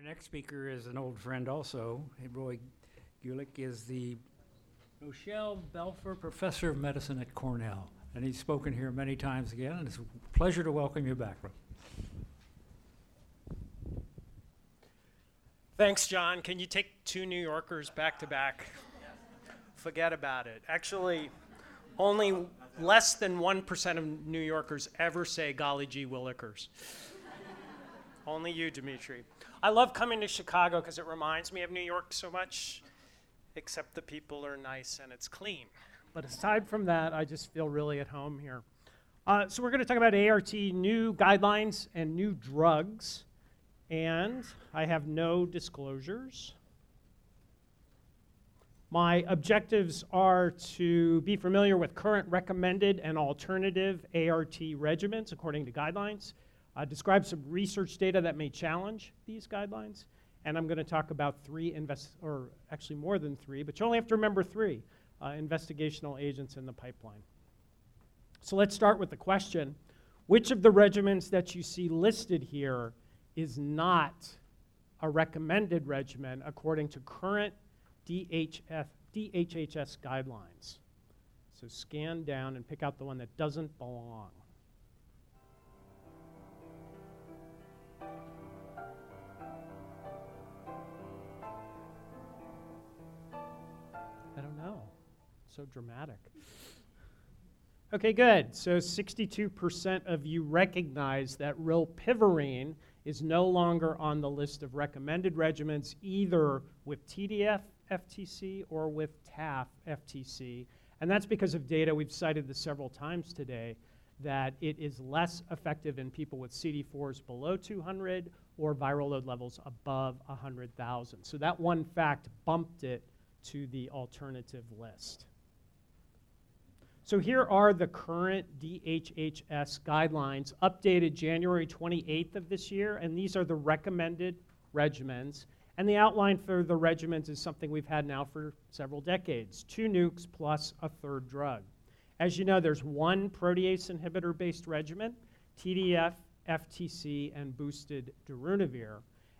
Our next speaker is an old friend also. Roy Gulick is the Rochelle Belfer Professor of Medicine at Cornell. And he's spoken here many times again, and it's a pleasure to welcome you back. Thanks, John. Can you take two New Yorkers back to back? Forget about it. Actually, only less than 1% of New Yorkers ever say golly gee willikers. only you, Dimitri. I love coming to Chicago because it reminds me of New York so much, except the people are nice and it's clean. But aside from that, I just feel really at home here. Uh, so, we're going to talk about ART new guidelines and new drugs. And I have no disclosures. My objectives are to be familiar with current recommended and alternative ART regimens according to guidelines, uh, describe some research data that may challenge these guidelines, and I'm going to talk about three invest or actually more than three, but you only have to remember three uh, investigational agents in the pipeline. So let's start with the question: Which of the regimens that you see listed here is not a recommended regimen according to current DHF, DHHS guidelines. So scan down and pick out the one that doesn't belong. I don't know. So dramatic. Okay, good. So 62% of you recognize that rilpivirine is no longer on the list of recommended regimens either with TDF FTC or with TAF FTC. And that's because of data, we've cited this several times today, that it is less effective in people with CD4s below 200 or viral load levels above 100,000. So that one fact bumped it to the alternative list. So here are the current DHHS guidelines updated January 28th of this year, and these are the recommended regimens. And the outline for the regimens is something we've had now for several decades two nukes plus a third drug. As you know, there's one protease inhibitor based regimen, TDF, FTC, and boosted darunavir.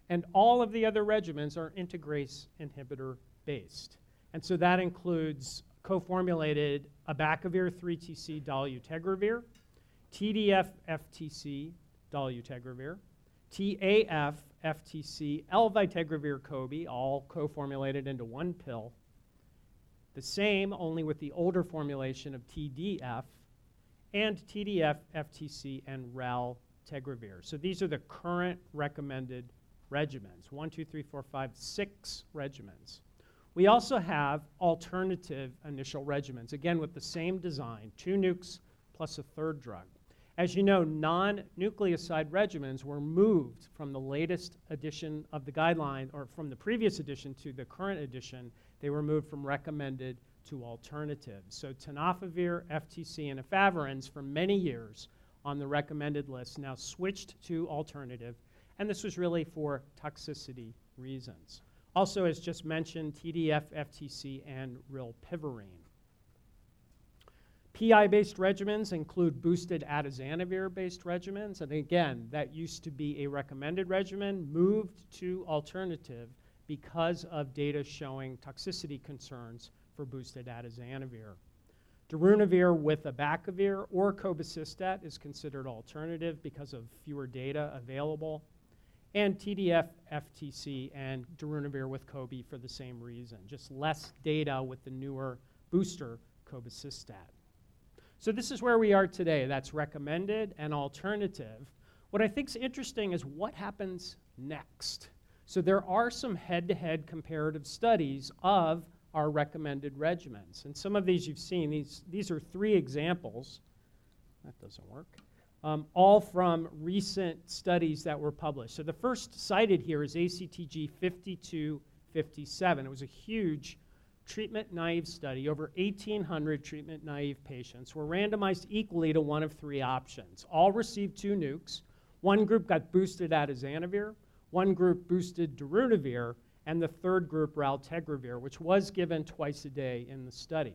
And all of the other regimens are integrase inhibitor based. And so that includes co-formulated abacavir 3TC dolutegravir, TDF FTC dolutegravir, TAF FTC elvitegravir Cobi, all co-formulated into one pill. The same, only with the older formulation of TDF, and TDF FTC and raltegravir. So these are the current recommended regimens. One, two, three, four, five, six regimens. We also have alternative initial regimens, again with the same design, two nukes plus a third drug. As you know, non nucleoside regimens were moved from the latest edition of the guideline, or from the previous edition to the current edition. They were moved from recommended to alternatives. So, tenofovir, FTC, and efavirenz for many years on the recommended list now switched to alternative, and this was really for toxicity reasons. Also, as just mentioned, TDF, FTC, and rilpivirine. PI based regimens include boosted atazanavir based regimens. And again, that used to be a recommended regimen, moved to alternative because of data showing toxicity concerns for boosted atazanavir. Darunavir with abacavir or cobicistat is considered alternative because of fewer data available and TDF, FTC, and darunavir with Cobi for the same reason, just less data with the newer booster cobicistat. So this is where we are today. That's recommended and alternative. What I think is interesting is what happens next. So there are some head-to-head comparative studies of our recommended regimens. And some of these you've seen. These, these are three examples. That doesn't work um, all from recent studies that were published. So the first cited here is ACTG 5257. It was a huge treatment naive study. Over 1,800 treatment naive patients were randomized equally to one of three options. All received two nukes. One group got boosted at atazanavir, one group boosted darunavir, and the third group raltegravir, which was given twice a day in the study.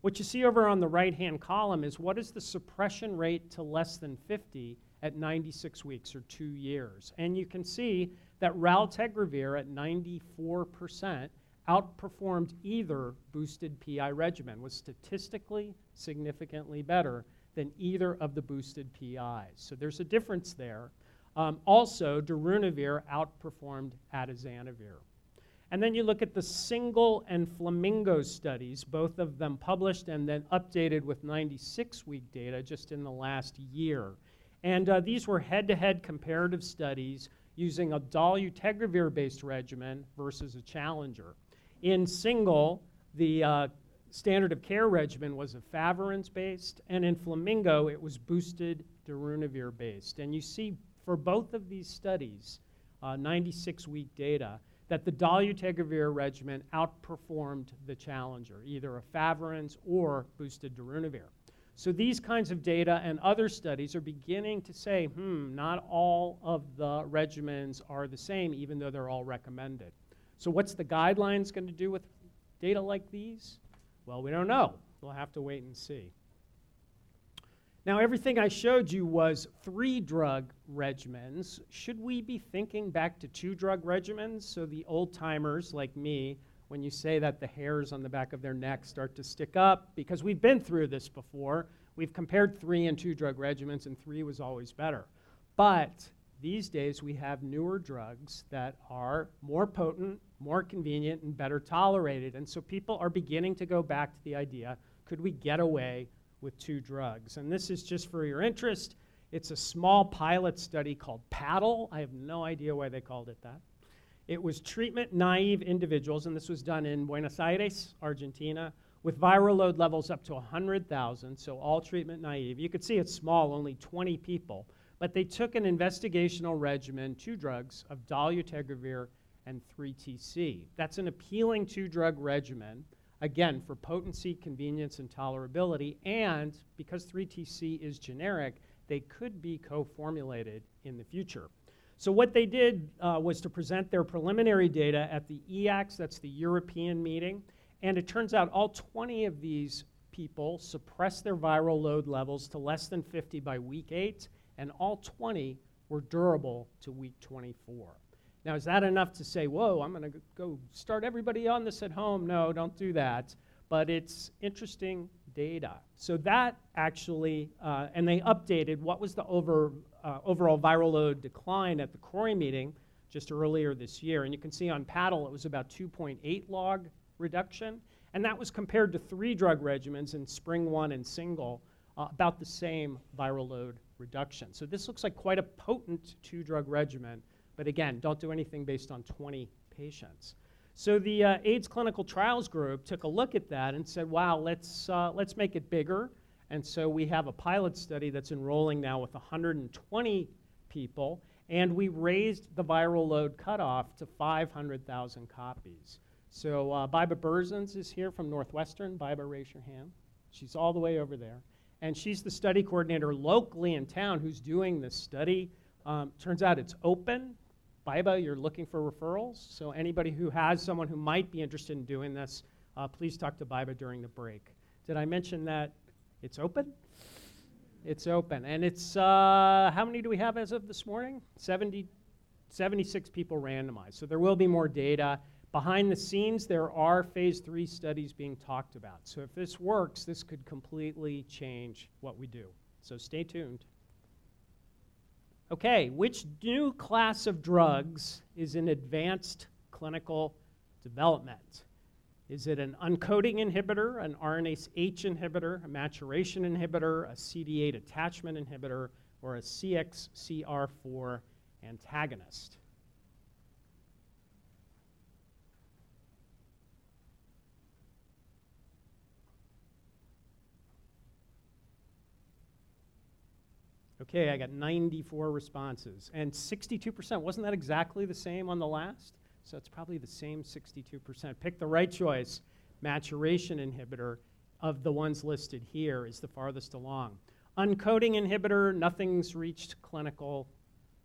What you see over on the right-hand column is what is the suppression rate to less than 50 at 96 weeks or two years. And you can see that raltegravir at 94% outperformed either boosted PI regimen, was statistically significantly better than either of the boosted PIs. So there's a difference there. Um, also, darunavir outperformed atazanavir. And then you look at the single and flamingo studies, both of them published and then updated with 96 week data just in the last year. And uh, these were head to head comparative studies using a dolutegravir based regimen versus a challenger. In single, the uh, standard of care regimen was a efavirenz based, and in Flamingo, it was boosted darunavir based. And you see for both of these studies, 96 uh, week data, that the dolutegravir regimen outperformed the challenger, either efavirenz or boosted darunavir. So these kinds of data and other studies are beginning to say, hmm, not all of the regimens are the same, even though they're all recommended. So what's the guidelines going to do with data like these? Well, we don't know. We'll have to wait and see. Now, everything I showed you was three drug regimens. Should we be thinking back to two drug regimens? So, the old timers like me, when you say that the hairs on the back of their neck start to stick up, because we've been through this before, we've compared three and two drug regimens, and three was always better. But these days, we have newer drugs that are more potent, more convenient, and better tolerated. And so people are beginning to go back to the idea could we get away with two drugs. And this is just for your interest. It's a small pilot study called PADDLE. I have no idea why they called it that. It was treatment naive individuals, and this was done in Buenos Aires, Argentina, with viral load levels up to 100,000, so all treatment naive. You could see it's small, only 20 people. But they took an investigational regimen, two drugs, of dolutegravir and 3TC. That's an appealing two drug regimen again, for potency, convenience, and tolerability. And because 3TC is generic, they could be co formulated in the future. So, what they did uh, was to present their preliminary data at the EACS, that's the European meeting. And it turns out all 20 of these people suppressed their viral load levels to less than 50 by week 8, and all 20 were durable to week 24. Now, is that enough to say, whoa, I'm going to go start everybody on this at home? No, don't do that. But it's interesting data. So that actually, uh, and they updated what was the over, uh, overall viral load decline at the CROI meeting just earlier this year. And you can see on PADDLE it was about 2.8 log reduction. And that was compared to three drug regimens in Spring 1 and Single, uh, about the same viral load reduction. So this looks like quite a potent two drug regimen but again, don't do anything based on 20 patients. So the uh, AIDS clinical trials group took a look at that and said, wow, let's, uh, let's make it bigger. And so we have a pilot study that's enrolling now with 120 people, and we raised the viral load cutoff to 500,000 copies. So uh, Baiba Berzins is here from Northwestern. Baiba, raise your hand. She's all the way over there. And she's the study coordinator locally in town who's doing this study. Um, turns out it's open. Baiba, you're looking for referrals. So anybody who has someone who might be interested in doing this, uh, please talk to Baiba during the break. Did I mention that it's open? It's open. And it's, uh, how many do we have as of this morning? 70, 76 people randomized. So there will be more data. Behind the scenes, there are phase three studies being talked about. So if this works, this could completely change what we do. So stay tuned. Okay, which new class of drugs is in advanced clinical development? Is it an uncoating inhibitor, an RNase H inhibitor, a maturation inhibitor, a CD8 attachment inhibitor, or a CXCR4 antagonist? Okay, I got 94 responses. And 62%, wasn't that exactly the same on the last? So it's probably the same 62%. Pick the right choice. Maturation inhibitor of the ones listed here is the farthest along. Uncoating inhibitor, nothing's reached clinical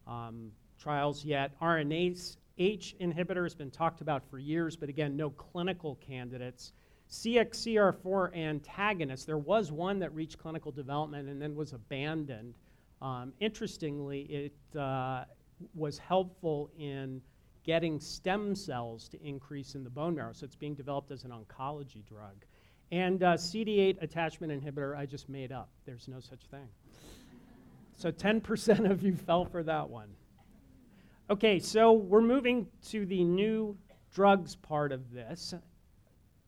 um, trials yet. RNase H inhibitor has been talked about for years, but again, no clinical candidates. CXCR4 antagonist, there was one that reached clinical development and then was abandoned. Um, interestingly, it, uh, was helpful in getting stem cells to increase in the bone marrow. So it's being developed as an oncology drug. And uh, CD8 attachment inhibitor, I just made up. There's no such thing. So 10% of you fell for that one. Okay, so we're moving to the new drugs part of this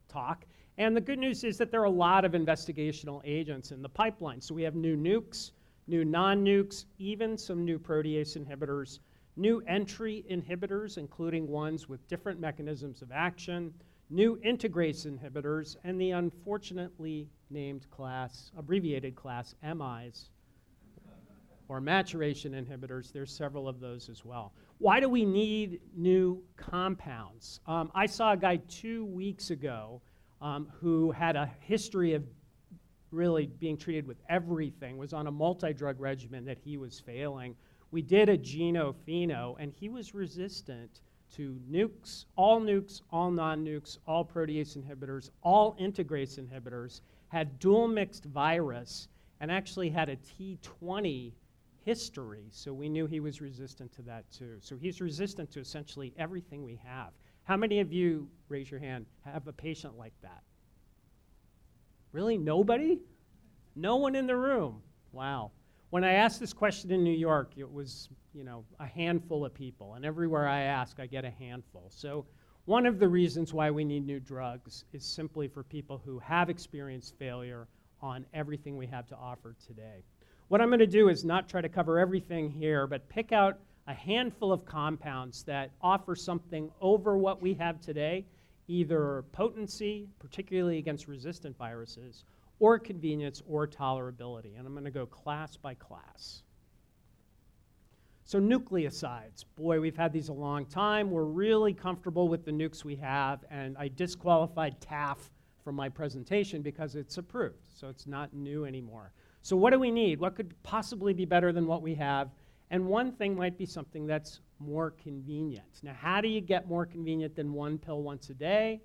talk. And the good news is that there are a lot of investigational agents in the pipeline. So we have new nukes, new non nukes, even some new protease inhibitors, new entry inhibitors, including ones with different mechanisms of action, new integrase inhibitors, and the unfortunately named class, abbreviated class MIs, or maturation inhibitors. There's several of those as well. Why do we need new compounds? Um, I saw a guy two weeks ago um, who had a history of really being treated with everything, was on a multi drug regimen that he was failing. We did a geno-pheno, and he was resistant to nukes, all nukes, all non nukes, all protease inhibitors, all integrase inhibitors, had dual mixed virus, and actually had a T20 history. So we knew he was resistant to that too. So he's resistant to essentially everything we have. How many of you, raise your hand, have a patient like that? Really? Nobody? No one in the room. Wow. When I asked this question in New York, it was, you know, a handful of people. And everywhere I ask, I get a handful. So one of the reasons why we need new drugs is simply for people who have experienced failure on everything we have to offer today. What I'm going to do is not try to cover everything here, but pick out a handful of compounds that offer something over what we have today, either potency, particularly against resistant viruses, or convenience or tolerability. And I'm going to go class by class. So, nucleosides. Boy, we've had these a long time. We're really comfortable with the nukes we have, and I disqualified TAF from my presentation because it's approved, so it's not new anymore. So, what do we need? What could possibly be better than what we have? And one thing might be something that's more convenient. Now, how do you get more convenient than one pill once a day?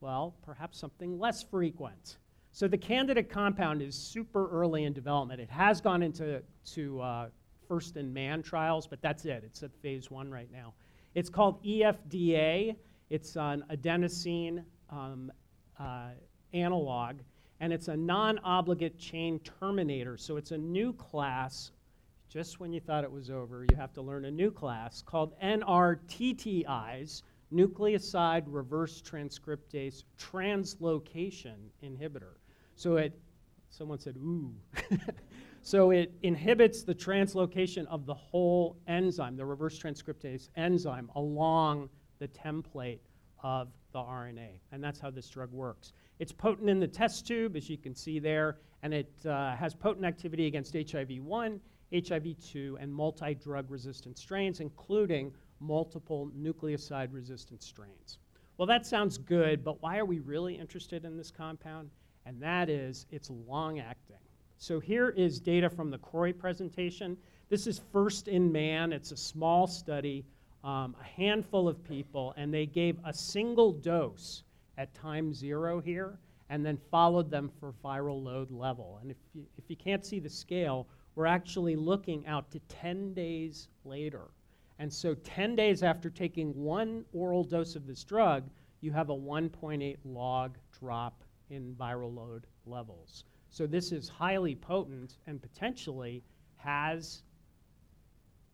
Well, perhaps something less frequent. So, the candidate compound is super early in development. It has gone into to, uh, first in man trials, but that's it. It's at phase one right now. It's called EFDA, it's an adenosine um, uh, analog and it's a non-obligate chain terminator. So it's a new class. Just when you thought it was over, you have to learn a new class called NRTTIs, nucleoside reverse transcriptase translocation inhibitor. So it, someone said, ooh. so it inhibits the translocation of the whole enzyme, the reverse transcriptase enzyme, along the template of the RNA. And that's how this drug works. It's potent in the test tube, as you can see there, and it uh, has potent activity against HIV 1, HIV 2, and multi drug resistant strains, including multiple nucleoside resistant strains. Well, that sounds good, but why are we really interested in this compound? And that is it's long acting. So here is data from the CROI presentation. This is first in man, it's a small study, um, a handful of people, and they gave a single dose at time zero here and then followed them for viral load level. And if you, if you can't see the scale, we're actually looking out to 10 days later. And so 10 days after taking one oral dose of this drug, you have a 1.8 log drop in viral load levels. So this is highly potent and potentially has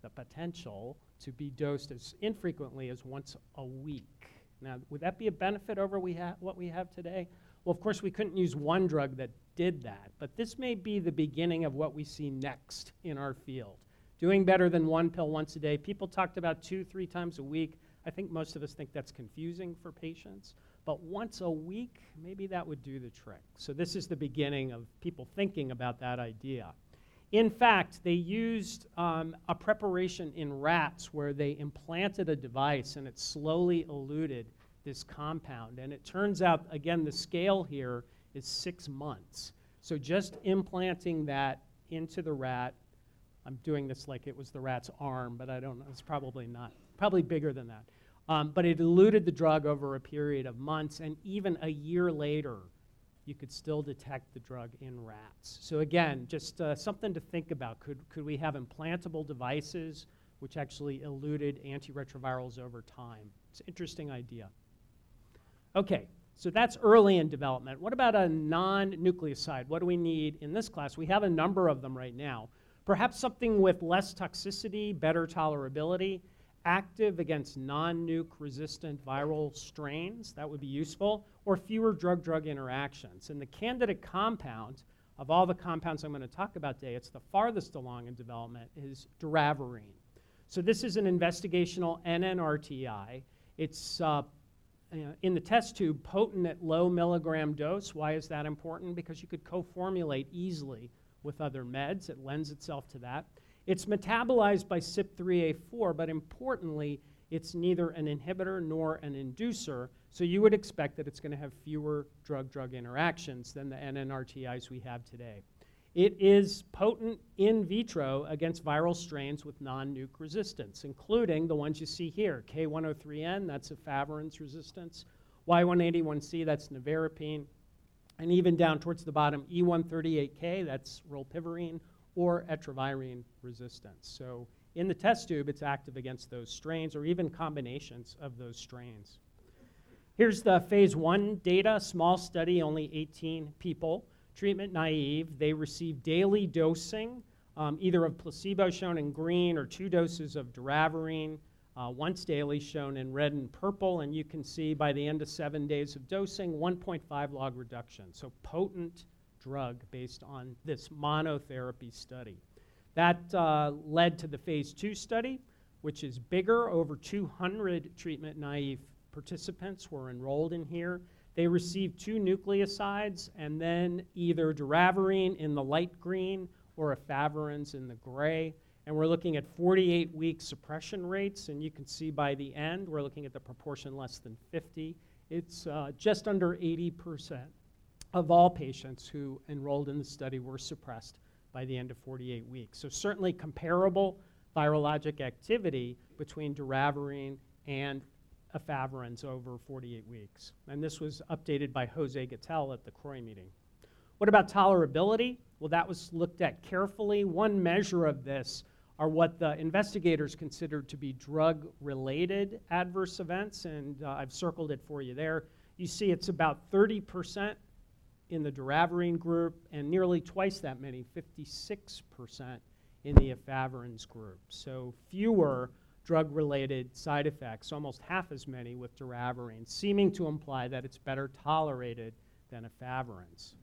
the potential to be dosed as infrequently as once a week. Now, would that be a benefit over we ha- what we have today? Well, of course, we couldn't use one drug that did that, but this may be the beginning of what we see next in our field. Doing better than one pill once a day. People talked about two, three times a week. I think most of us think that's confusing for patients, but once a week, maybe that would do the trick. So, this is the beginning of people thinking about that idea. In fact, they used um, a preparation in rats where they implanted a device and it slowly eluted this compound. And it turns out, again, the scale here is six months. So just implanting that into the rat, I'm doing this like it was the rat's arm, but I don't know, it's probably not, probably bigger than that. Um, but it eluted the drug over a period of months, and even a year later, you could still detect the drug in rats. So again, just uh, something to think about. Could, could we have implantable devices which actually eluted antiretrovirals over time. It's an interesting idea. Okay, so that's early in development. What about a non nucleoside? What do we need in this class? We have a number of them right now. Perhaps something with less toxicity, better tolerability, active against non nuke resistant viral strains, that would be useful, or fewer drug drug interactions. And the candidate compound of all the compounds I'm going to talk about today, it's the farthest along in development, is doravirine. So this is an investigational NNRTI. It's uh, Uh, in the test tube potent at low milligram dose. Why is that important? Because you could co-formulate easily with other meds. It lends itself to that. It's metabolized by CYP3A4, but importantly, it's neither an inhibitor nor an inducer, so you would expect that it's going to have fewer drug drug interactions than the NNRTIs we have today. It is potent in vitro against viral strains with non nuke resistance, including the ones you see here K103N, that's efavirenz resistance, Y181C, that's nevirapine, and even down towards the bottom, E138K, that's rilpivirine, or etravirine resistance. So in the test tube, it's active against those strains or even combinations of those strains. Here's the phase one data, small study, only 18 people, treatment naive. They receive daily dosing, um, either of placebo shown in green or two doses of doravirine, uh, once daily shown in red and purple. And you can see by the end of seven days of dosing, 1.5 log reduction. So potent drug based on this monotherapy study. That uh, led to the phase two study, which is bigger. Over 200 treatment naive participants were enrolled in here. They received two nucleosides and then either doravirine in the light green or efavirenz in the gray. And we're looking at 48 week suppression rates. And you can see by the end, we're looking at the proportion less than 50. It's uh, just under 80% of all patients who enrolled in the study were suppressed by the end of 48 weeks. So certainly comparable virologic activity between doravirine and efavirenz over 48 weeks. And this was updated by Jose Gatell at the CROI meeting. What about tolerability? Well, that was looked at carefully. One measure of this are what the investigators considered to be drug related adverse events, and uh, I've circled it for you there. You see, it's about 30% in the doravirine group and nearly twice that many, 56% in the efavirenz group. So fewer drug related side effects, almost half as many with doravirine, seeming to imply that it's better tolerated than efavirenz.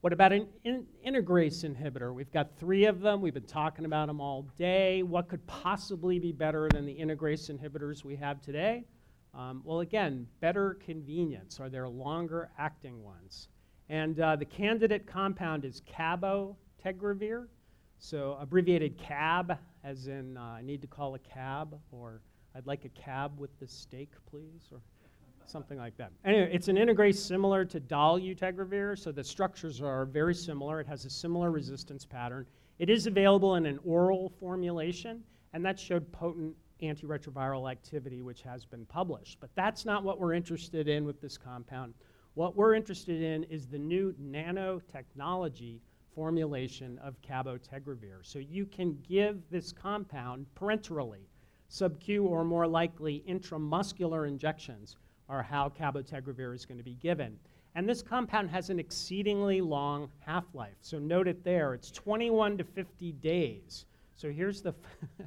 What about an in- integrase inhibitor? We've got three of them. We've been talking about them all day. What could possibly be better than the integrase inhibitors we have today? Um, well, again, better convenience. Are there longer acting ones? And uh, the candidate compound is cabotegravir, so abbreviated CAB, as in uh, I need to call a cab, or I'd like a cab with the steak, please, or something like that. Anyway, it's an integrase similar to dolutegravir, so the structures are very similar. It has a similar resistance pattern. It is available in an oral formulation, and that showed potent antiretroviral activity, which has been published. But that's not what we're interested in with this compound. What we're interested in is the new nanotechnology formulation of cabotegravir. So you can give this compound parenterally. Sub-Q or more likely intramuscular injections are how cabotegravir is going to be given. And this compound has an exceedingly long half-life. So note it there. It's 21 to 50 days. So here's the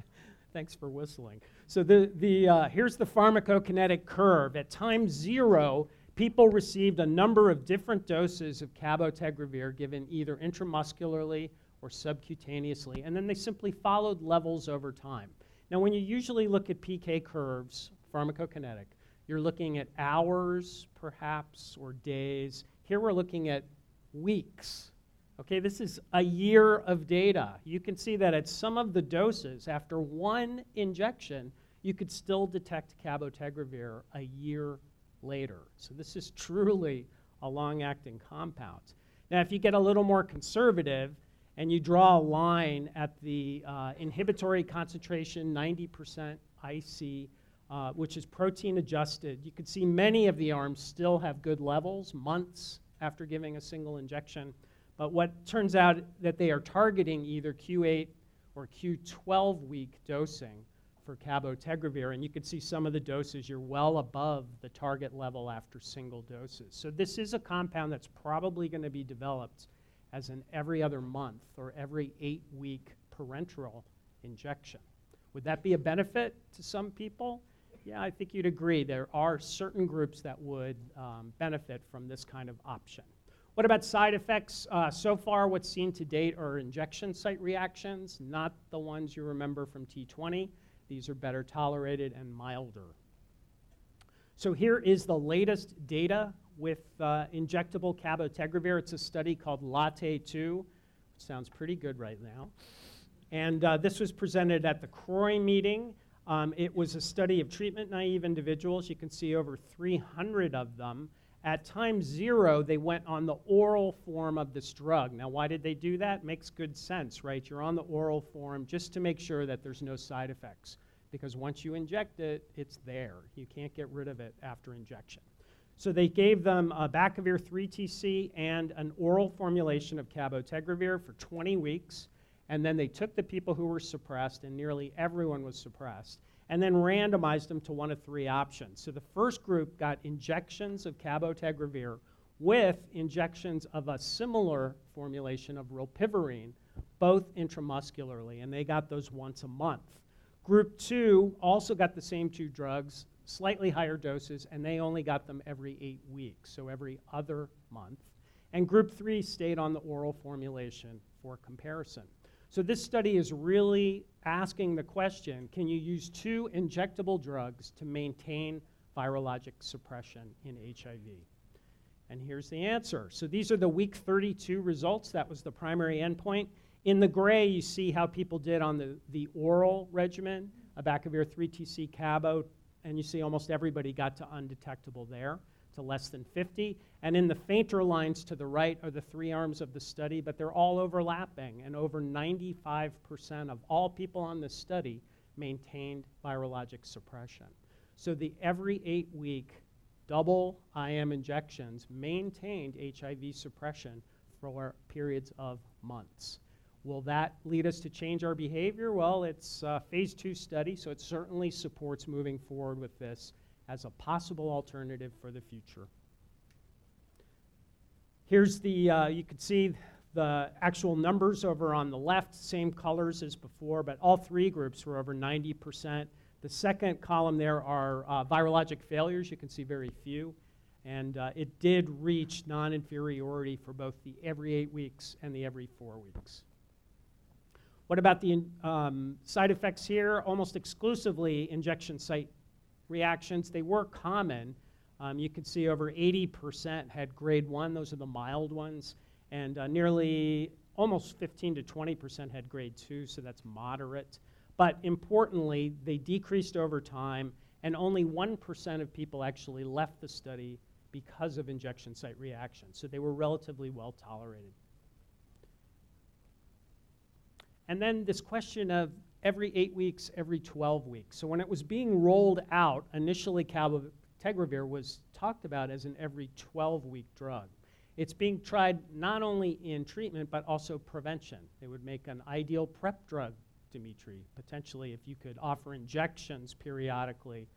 Thanks for whistling. So the, the, uh, here's the pharmacokinetic curve. At time zero, people received a number of different doses of cabotegravir given either intramuscularly or subcutaneously, and then they simply followed levels over time. Now, when you usually look at PK curves, pharmacokinetic, you're looking at hours, perhaps, or days. Here we're looking at weeks Okay, this is a year of data. You can see that at some of the doses, after one injection, you could still detect cabotegravir a year later. So this is truly a long-acting compound. Now, if you get a little more conservative and you draw a line at the uh, inhibitory concentration, 90% IC, uh, which is protein adjusted, you can see many of the arms still have good levels, months after giving a single injection. But what turns out that they are targeting either Q8 or Q12 week dosing for cabotegravir. And you can see some of the doses, you're well above the target level after single doses. So this is a compound that's probably going to be developed as an every other month or every eight week parenteral injection. Would that be a benefit to some people? Yeah, I think you'd agree. There are certain groups that would um, benefit from this kind of option. What about side effects? Uh, so far, what's seen to date are injection site reactions, not the ones you remember from T20. These are better tolerated and milder. So here is the latest data with uh, injectable cabotegravir. It's a study called Latte 2. which Sounds pretty good right now. And uh, this was presented at the CROI meeting. Um, it was a study of treatment naive individuals. You can see over 300 of them. At time zero, they went on the oral form of this drug. Now, why did they do that? Makes good sense, right? You're on the oral form just to make sure that there's no side effects. Because once you inject it, it's there. You can't get rid of it after injection. So they gave them abacavir 3TC and an oral formulation of cabotegravir for 20 weeks. And then they took the people who were suppressed, and nearly everyone was suppressed, and then randomized them to one of three options. So the first group got injections of cabotegravir with injections of a similar formulation of rilpivirine, both intramuscularly, and they got those once a month. Group two also got the same two drugs, slightly higher doses, and they only got them every eight weeks, so every other month. And group three stayed on the oral formulation for comparison. So this study is really asking the question can you use two injectable drugs to maintain virologic suppression in HIV? And here's the answer. So these are the week 32 results. That was the primary endpoint. In the gray, you see how people did on the, the oral regimen, abacavir 3TC cabo, and you see almost everybody got to undetectable there to less than 50. And in the fainter lines to the right are the three arms of the study, but they're all overlapping, and over 95% of all people on this study maintained virologic suppression. So the every eight week double IM injections maintained HIV suppression for periods of months. Will that lead us to change our behavior? Well, it's a phase two study, so it certainly supports moving forward with this as a possible alternative for the future. Here's the, uh, you can see the actual numbers over on the left, same colors as before, but all three groups were over 90%. The second column there are uh, virologic failures. You can see very few. And uh, it did reach non inferiority for both the every eight weeks and the every four weeks. What about the um, side effects here? Almost exclusively injection site reactions. They were common. Um, you can see over 80% had grade one, those are the mild ones, and uh, nearly almost 15 to 20% had grade two, so that's moderate. But importantly, they decreased over time, and only 1% of people actually left the study because of injection site reactions. So they were relatively well tolerated. And then this question of every eight weeks, every 12 weeks. So when it was being rolled out, initially cabotegravir was talked about as an every 12 week drug. It's being tried not only in treatment, but also prevention. It would make an ideal PrEP drug, Dimitri, potentially if you could offer injections periodically.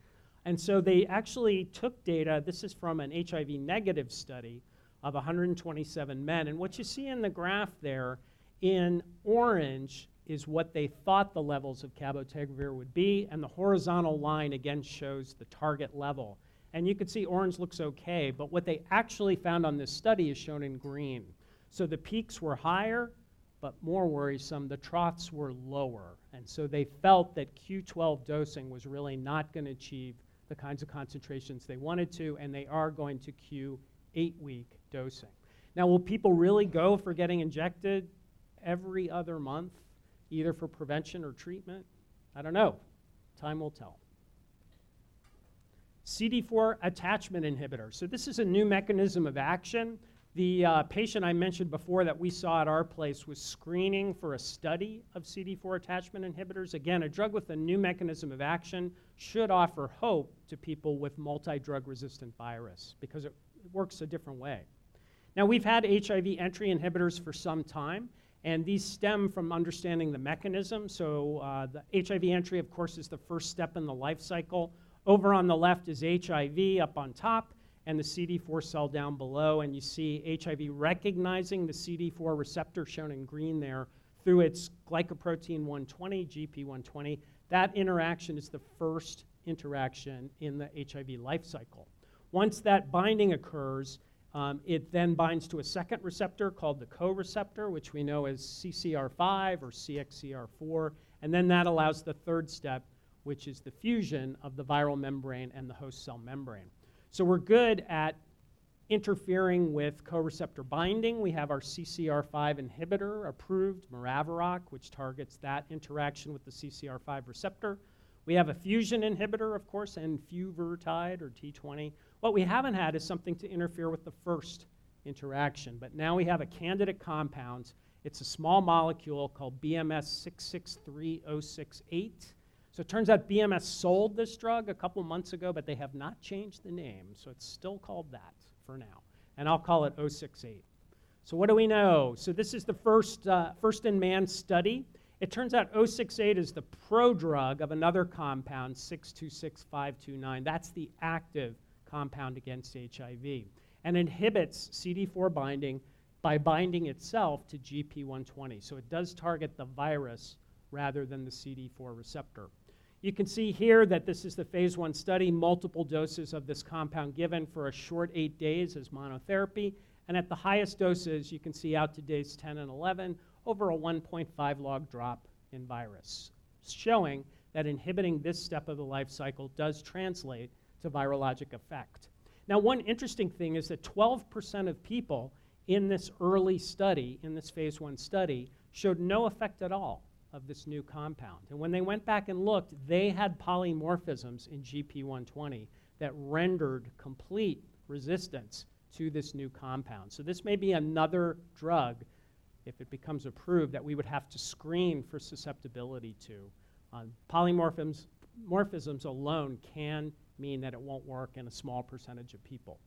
And so they actually took data, this is from an HIV negative study of 127 men. And what you see in the graph there in orange is what they thought the levels of cabotegravir would be, and the horizontal line again shows the target level. And you can see orange looks okay, but what they actually found on this study is shown in green. So the peaks were higher, but more worrisome, the troughs were lower. And so they felt that Q12 dosing was really not going to achieve the kinds of concentrations they wanted to, and they are going to Q8 week dosing. Now, will people really go for getting injected every other month? Either for prevention or treatment? I don't know. Time will tell. CD4 attachment inhibitor. So, this is a new mechanism of action. The uh, patient I mentioned before that we saw at our place was screening for a study of CD4 attachment inhibitors. Again, a drug with a new mechanism of action should offer hope to people with multi drug resistant virus because it, it works a different way. Now, we've had HIV entry inhibitors for some time, And these stem from understanding the mechanism. So, uh, the HIV entry, of course, is the first step in the life cycle. Over on the left is HIV up on top, and the CD4 cell down below. And you see HIV recognizing the CD4 receptor shown in green there through its glycoprotein 120, GP120. That interaction is the first interaction in the HIV life cycle. Once that binding occurs, um, it then binds to a second receptor called the co-receptor, which we know as CCR5 or CXCR4, and then that allows the third step, which is the fusion of the viral membrane and the host cell membrane. So we're good at interfering with co-receptor binding. We have our CCR5 inhibitor approved, Maraviroc, which targets that interaction with the CCR5 receptor. We have a fusion inhibitor, of course, and enfuvirtide or T20. What we haven't had is something to interfere with the first interaction, but now we have a candidate compound. It's a small molecule called BMS 663068. So it turns out BMS sold this drug a couple months ago, but they have not changed the name, so it's still called that for now. And I'll call it 068. So what do we know? So this is the first, uh, first in man study. It turns out 068 is the prodrug of another compound, 626529. That's the active compound against HIV and inhibits CD4 binding by binding itself to GP120. So it does target the virus rather than the CD4 receptor. You can see here that this is the phase one study, multiple doses of this compound given for a short eight days as monotherapy. And at the highest doses, you can see out to days 10 and 11, over a 1.5 log drop in virus, showing that inhibiting this step of the life cycle does translate to virologic effect. Now, one interesting thing is that 12% of people in this early study, in this phase one study, showed no effect at all of this new compound. And when they went back and looked, they had polymorphisms in GP120 that rendered complete resistance to this new compound. So, this may be another drug, if it becomes approved, that we would have to screen for susceptibility to. Uh, polymorphisms morphisms alone can mean that it won't work in a small percentage of people.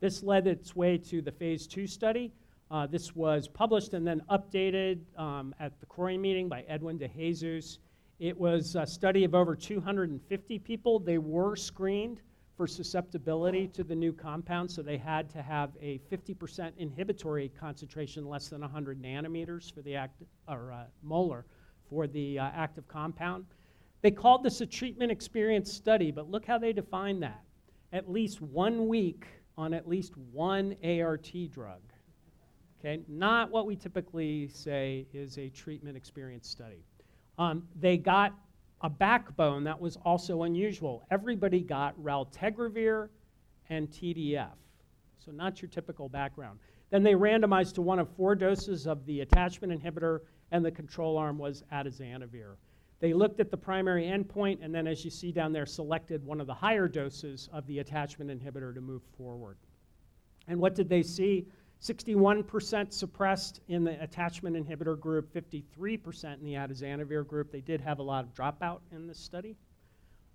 This led its way to the phase two study, uh, this was published and then updated um, at the CROI meeting by Edwin de Jesus. It was a study of over 250 people. They were screened for susceptibility to the new compound, so they had to have a 50% inhibitory concentration less than 100 nanometers for the act, or uh, molar for the uh, active compound. They called this a treatment experience study, but look how they define that. At least one week on at least one ART drug. Okay, not what we typically say is a treatment experience study. Um, they got a backbone that was also unusual. Everybody got raltegravir and TDF, so not your typical background. Then they randomized to one of four doses of the attachment inhibitor, and the control arm was atazanavir. They looked at the primary endpoint, and then, as you see down there, selected one of the higher doses of the attachment inhibitor to move forward. And what did they see? 61% suppressed in the attachment inhibitor group, 53% in the atazanavir group. They did have a lot of dropout in this study.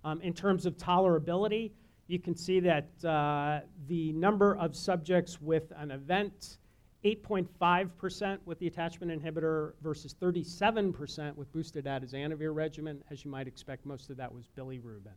Um, in terms of tolerability, you can see that uh, the number of subjects with an event, 8.5% with the attachment inhibitor versus 37% with boosted atazanavir regimen. As you might expect, most of that was bilirubin.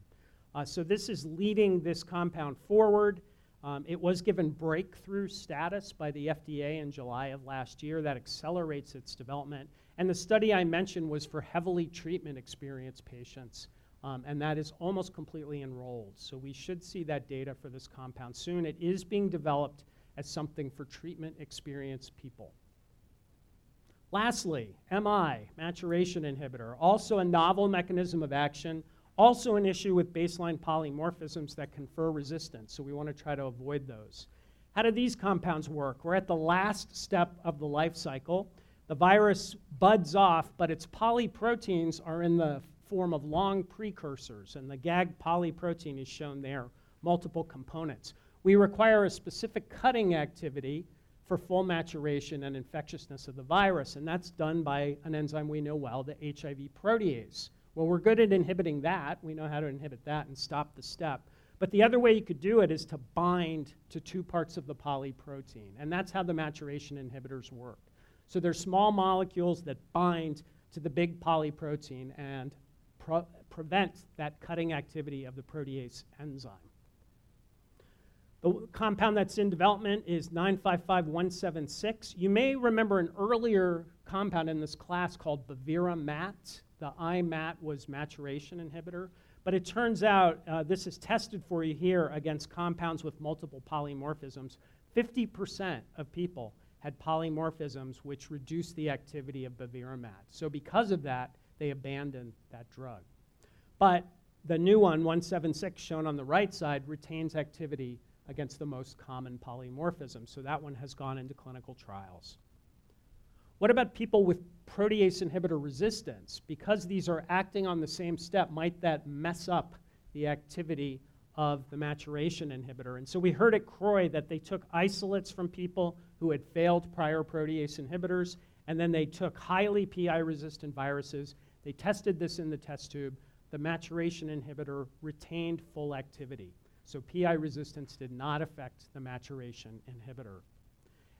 Uh, so this is leading this compound forward. Um, it was given breakthrough status by the FDA in July of last year. That accelerates its development. And the study I mentioned was for heavily treatment experienced patients, um, and that is almost completely enrolled. So we should see that data for this compound soon. It is being developed as something for treatment experienced people. Lastly, MI, maturation inhibitor, also a novel mechanism of action also, an issue with baseline polymorphisms that confer resistance, so we want to try to avoid those. How do these compounds work? We're at the last step of the life cycle. The virus buds off, but its polyproteins are in the form of long precursors, and the GAG polyprotein is shown there, multiple components. We require a specific cutting activity for full maturation and infectiousness of the virus, and that's done by an enzyme we know well, the HIV protease. Well, we're good at inhibiting that. We know how to inhibit that and stop the step. But the other way you could do it is to bind to two parts of the polyprotein. And that's how the maturation inhibitors work. So they're small molecules that bind to the big polyprotein and pro- prevent that cutting activity of the protease enzyme. The compound that's in development is 955176. You may remember an earlier compound in this class called bevirimat. The IMAT was maturation inhibitor. But it turns out, uh, this is tested for you here against compounds with multiple polymorphisms. 50% of people had polymorphisms which reduced the activity of bevirimat. So because of that, they abandoned that drug. But the new one, 176, shown on the right side, retains activity against the most common polymorphism. So that one has gone into clinical trials. What about people with protease inhibitor resistance? Because these are acting on the same step, might that mess up the activity of the maturation inhibitor? And so we heard at CROI that they took isolates from people who had failed prior protease inhibitors, and then they took highly PI resistant viruses. They tested this in the test tube. The maturation inhibitor retained full activity. So PI resistance did not affect the maturation inhibitor.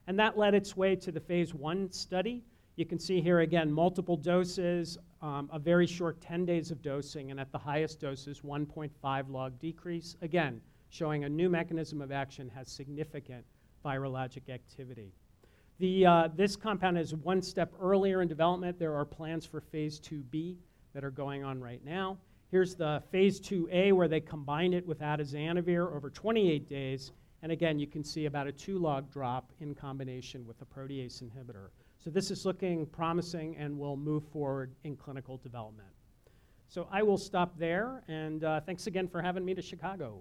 And that led its way to the phase one study. You can see here again multiple doses, um, a very short 10 days of dosing, and at the highest doses, 1.5 log decrease. Again, showing a new mechanism of action has significant virologic activity. The, uh, this compound is one step earlier in development. There are plans for phase 2B that are going on right now. Here's the phase 2A where they combine it with atazanavir over 28 days and again, you can see about a two log drop in combination with a protease inhibitor. So this is looking promising and will move forward in clinical development. So I will stop there, and uh, thanks again for having me to Chicago.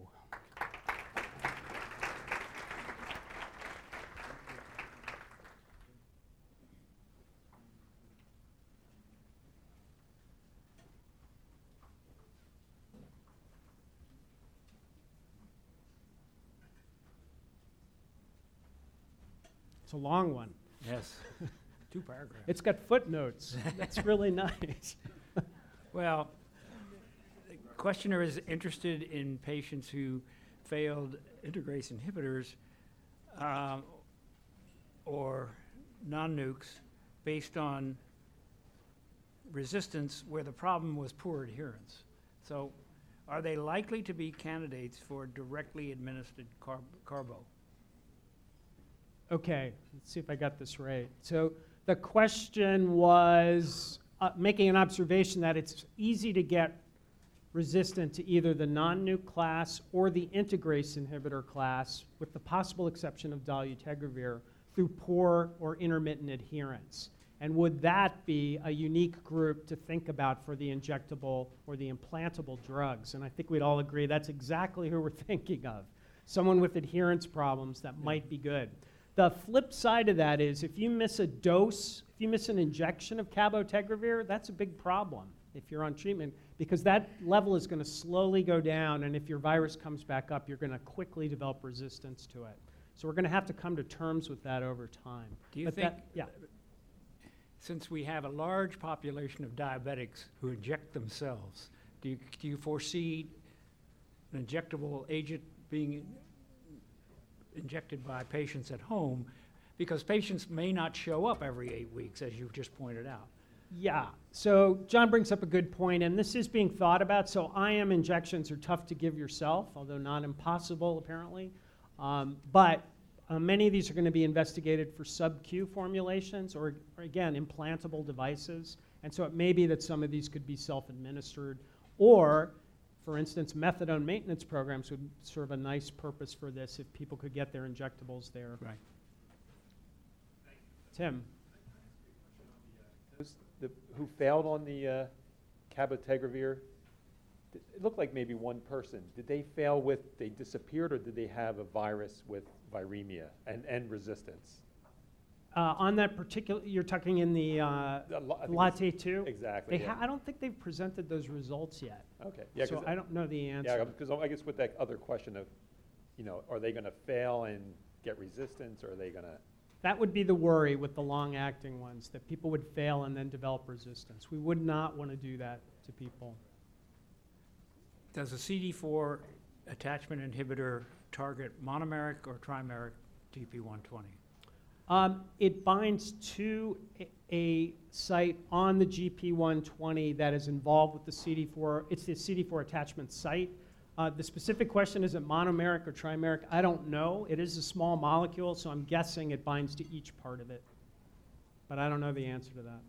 Long one. Yes, two paragraphs. It's got footnotes. That's really nice. Well, the questioner is interested in patients who failed integrase inhibitors um, or non-nukes based on resistance where the problem was poor adherence. So are they likely to be candidates for directly administered carb- carbo? Okay, let's see if I got this right. So the question was uh, making an observation that it's easy to get resistant to either the non-nuke class or the integrase inhibitor class, with the possible exception of dolutegravir, through poor or intermittent adherence. And would that be a unique group to think about for the injectable or the implantable drugs? And I think we'd all agree that's exactly who we're thinking of. Someone with adherence problems that might be good. The flip side of that is if you miss a dose, if you miss an injection of cabotegravir, that's a big problem if you're on treatment because that level is going to slowly go down, and if your virus comes back up, you're going to quickly develop resistance to it. So we're going to have to come to terms with that over time. Do you But think, that- yeah. since we have a large population of diabetics who inject themselves, do you, do you foresee an injectable agent being injected by patients at home? Because patients may not show up every eight weeks, as you've just pointed out. Yeah. So John brings up a good point, and this is being thought about. So IM injections are tough to give yourself, although not impossible apparently. Um, but uh, many of these are going to be investigated for sub-Q formulations, or, or again implantable devices. And so it may be that some of these could be self-administered, or, for instance, methadone maintenance programs would serve a nice purpose for this if people could get their injectables there. Right. Tim. Those the, who failed on the uh, cabotegravir, it looked like maybe one person. Did they fail with, they disappeared, or did they have a virus with viremia and, and resistance? Uh, on that particular, you're talking in the uh, The lo- I think LATTE-2? Exactly, They yeah. ha- I don't think they've presented those results yet. Okay, yeah, so 'cause- I don't know the answer. yeah, answer. because I guess with that other question of, you know, are they gonna fail and get resistance, or are they gonna, That would be the worry with the long-acting ones, that people would fail and then develop resistance. We would not want to do that to people. Does a CD4 attachment inhibitor target monomeric or trimeric GP120? Um, it binds to a, site on the GP 120 that is involved with the CD4. It's the CD4 attachment site. Uh, the specific question is it monomeric or trimeric? I don't know. It is a small molecule, so I'm guessing it binds to each part of it. But I don't know the answer to that.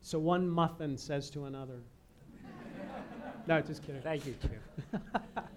So one muffin says to another. No, just kidding. Thank you, Chip.